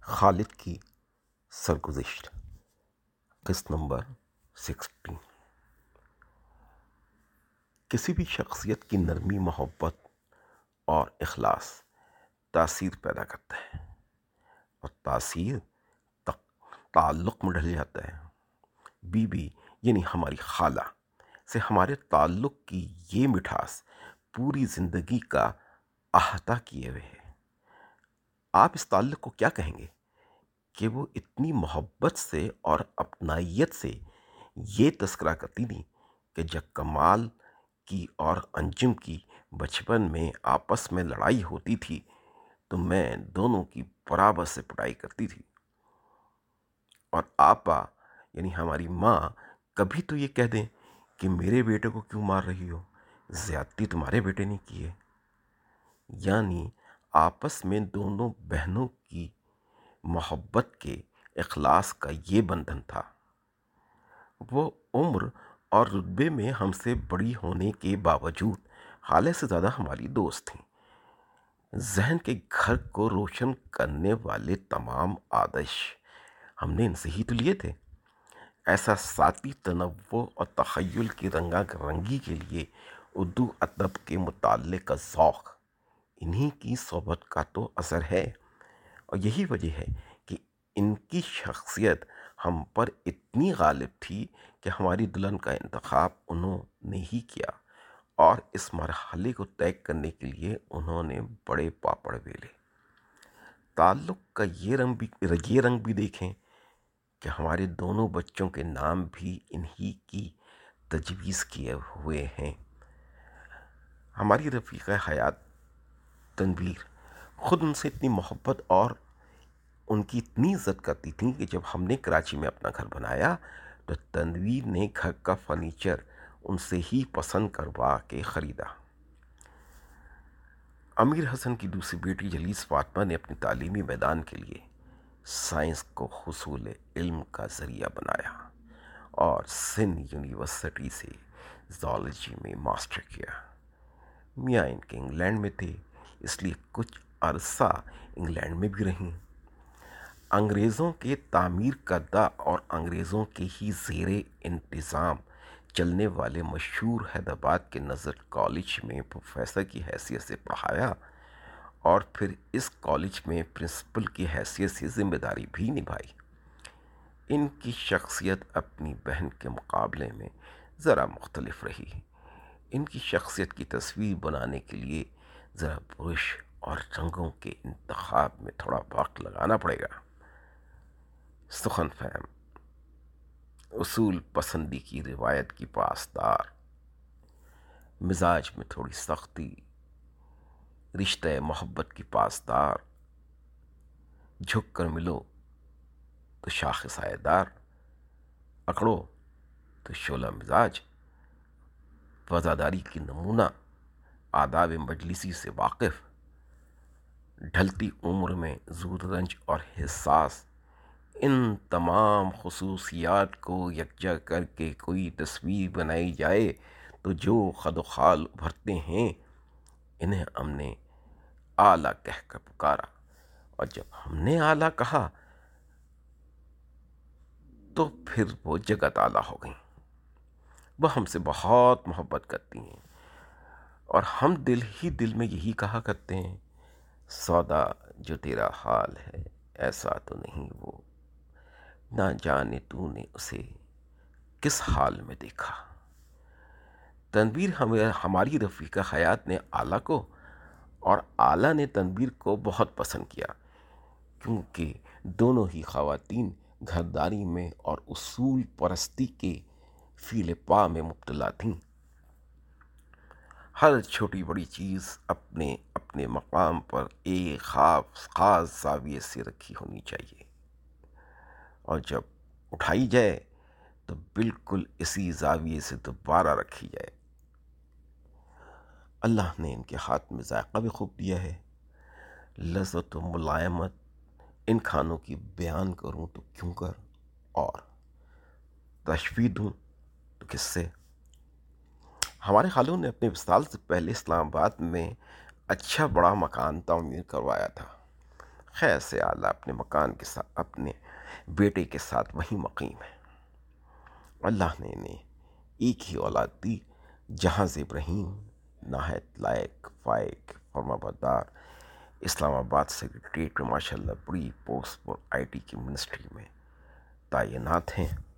خالد کی سرگزشت۔ قسط number sixteen. کسی بھی شخصیت کی نرمی، محبت اور اخلاص تاثیر پیدا کرتا ہے اور تاثیر تعلق میں ڈھل جاتا ہے۔ بی بی یعنی ہماری خالہ، سے ہمارے تعلق کی یہ مٹھاس پوری زندگی کا احاطہ کیے ہوئے ہے۔ آپ اس تعلق کو کیا کہیں گے کہ وہ اتنی محبت سے اور اپنائیت سے یہ تذکرہ کرتی تھی کہ جب کمال کی اور انجم کی بچپن میں آپس میں لڑائی ہوتی تھی تو میں دونوں کی برابر سے پڑھائی کرتی تھی۔ اور آپا یعنی ہماری ماں کبھی تو یہ کہہ دیں کہ میرے بیٹے کو کیوں مار رہی ہو؟ زیادتی تمہارے بیٹے نے کی ہے۔ یعنی آپس میں دونوں بہنوں کی محبت کے اخلاص کا یہ بندھن تھا۔ وہ عمر اور رتبے میں ہم سے بڑی ہونے کے باوجود حالے سے زیادہ ہماری دوست تھیں۔ ذہن کے گھر کو روشن کرنے والے تمام آدش ہم نے ان سے ہی تو لیے تھے۔ ایسا ساتھی تنوع اور تخیل کی رنگا رنگی کے لیے اردو ادب کے مطالعے کا ذوق انہی کی صحبت کا تو اثر ہے۔ اور یہی وجہ ہے کہ ان کی شخصیت ہم پر اتنی غالب تھی کہ ہماری دلہن کا انتخاب انہوں نے ہی کیا۔ اور اس مرحلے کو طے کرنے کے لیے انہوں نے بڑے پاپڑ بیلے تعلق کا یہ رنگ بھی یہ رنگ بھی دیکھیں کہ ہمارے دونوں بچوں کے نام بھی انہی کی تجویز کیے ہوئے ہیں۔ ہماری رفیقہ حیات تنویر خود ان سے اتنی محبت اور ان کی اتنی عزت کرتی تھیں کہ جب ہم نے کراچی میں اپنا گھر بنایا تو تنویر نے گھر کا فرنیچر ان سے ہی پسند کروا کے خریدا۔ امیر حسن کی دوسری بیٹی جلیس فاطمہ نے اپنی تعلیمی میدان کے لیے سائنس کو حصول علم کا ذریعہ بنایا اور سندھ یونیورسٹی سے زالوجی میں ماسٹر کیا۔ میاں ان کے انگلینڈ میں تھے۔ اس لیے کچھ عرصہ انگلینڈ میں بھی رہیں۔ انگریزوں کے تعمیر کردہ اور انگریزوں کے ہی زیر انتظام چلنے والے مشہور حیدرآباد کے نظر کالج میں پروفیسر کی حیثیت سے پڑھایا اور پھر اس کالج میں پرنسپل کی حیثیت سے ذمہ داری بھی نبھائی۔ ان کی شخصیت اپنی بہن کے مقابلے میں ذرا مختلف رہی۔ ان کی شخصیت کی تصویر بنانے کے لیے ذرا برش اور رنگوں کے انتخاب میں تھوڑا وقت لگانا پڑے گا۔ سخن فہم۔ اصول پسندی کی روایت کی پاسدار۔ مزاج میں تھوڑی سختی۔ رشتہ محبت کی پاسدار۔ جھک کر ملو تو شاخ سائے دار اکڑو تو شعلہ مزاج۔ وزاداری کی نمونہ۔ آداب مجلسی سے واقف، ڈھلتی عمر میں زور رنج اور حساس، ان تمام خصوصیات کو یکجا کر کے کوئی تصویر بنائی جائے تو جو خد و خال ابھرتے ہیں، انہیں ہم نے اعلیٰ کہہ کر پکارا۔ اور جب ہم نے اعلیٰ کہا، تو پھر وہ جگت اعلیٰ ہو گئیں۔ وہ ہم سے بہت محبت کرتی ہیں۔ اور ہم دل ہی دل میں یہی کہا کرتے ہیں، سودا جو تیرا حال ہے، ایسا تو نہیں وہ۔ نہ جانے تو نے اسے کس حال میں دیکھا۔ تنویر ہمیں، ہماری رفیقہ حیات نے اعلیٰ کو اور اعلیٰ نے تنویر کو بہت پسند کیا، کیونکہ دونوں ہی خواتین گھرداری میں اور اصول پرستی کے فیل پا میں مبتلا تھیں۔ ہر چھوٹی بڑی چیز اپنے اپنے مقام پر ایک خاص خاص زاویے سے رکھی ہونی چاہیے۔ اور جب اٹھائی جائے تو بالکل اسی زاویے سے دوبارہ رکھی جائے۔ اللہ نے ان کے ہاتھ میں ذائقہ بھی خوب دیا ہے۔ لذت و ملائمت، ان کھانوں کی بیان کروں تو کیوں کر؟ اور تشفی دوں تو کس سے؟ ہمارے خالوں نے اپنے وصال سے پہلے اسلام آباد میں اچھا بڑا مکان تعمیر کروایا تھا۔ خیر سے اعلیٰ، اپنے مکان کے ساتھ، اپنے بیٹے کے ساتھ وہی مقیم ہے۔ اللہ نے انہیں ایک ہی اولاد دی، جہاں ابراہیم نہایت لائق، فائق، فرما بردار، اسلام آباد سیکرٹریٹ میں ماشاء اللہ بڑی پوسٹ پر آئی ٹی کی منسٹری میں تعینات ہیں۔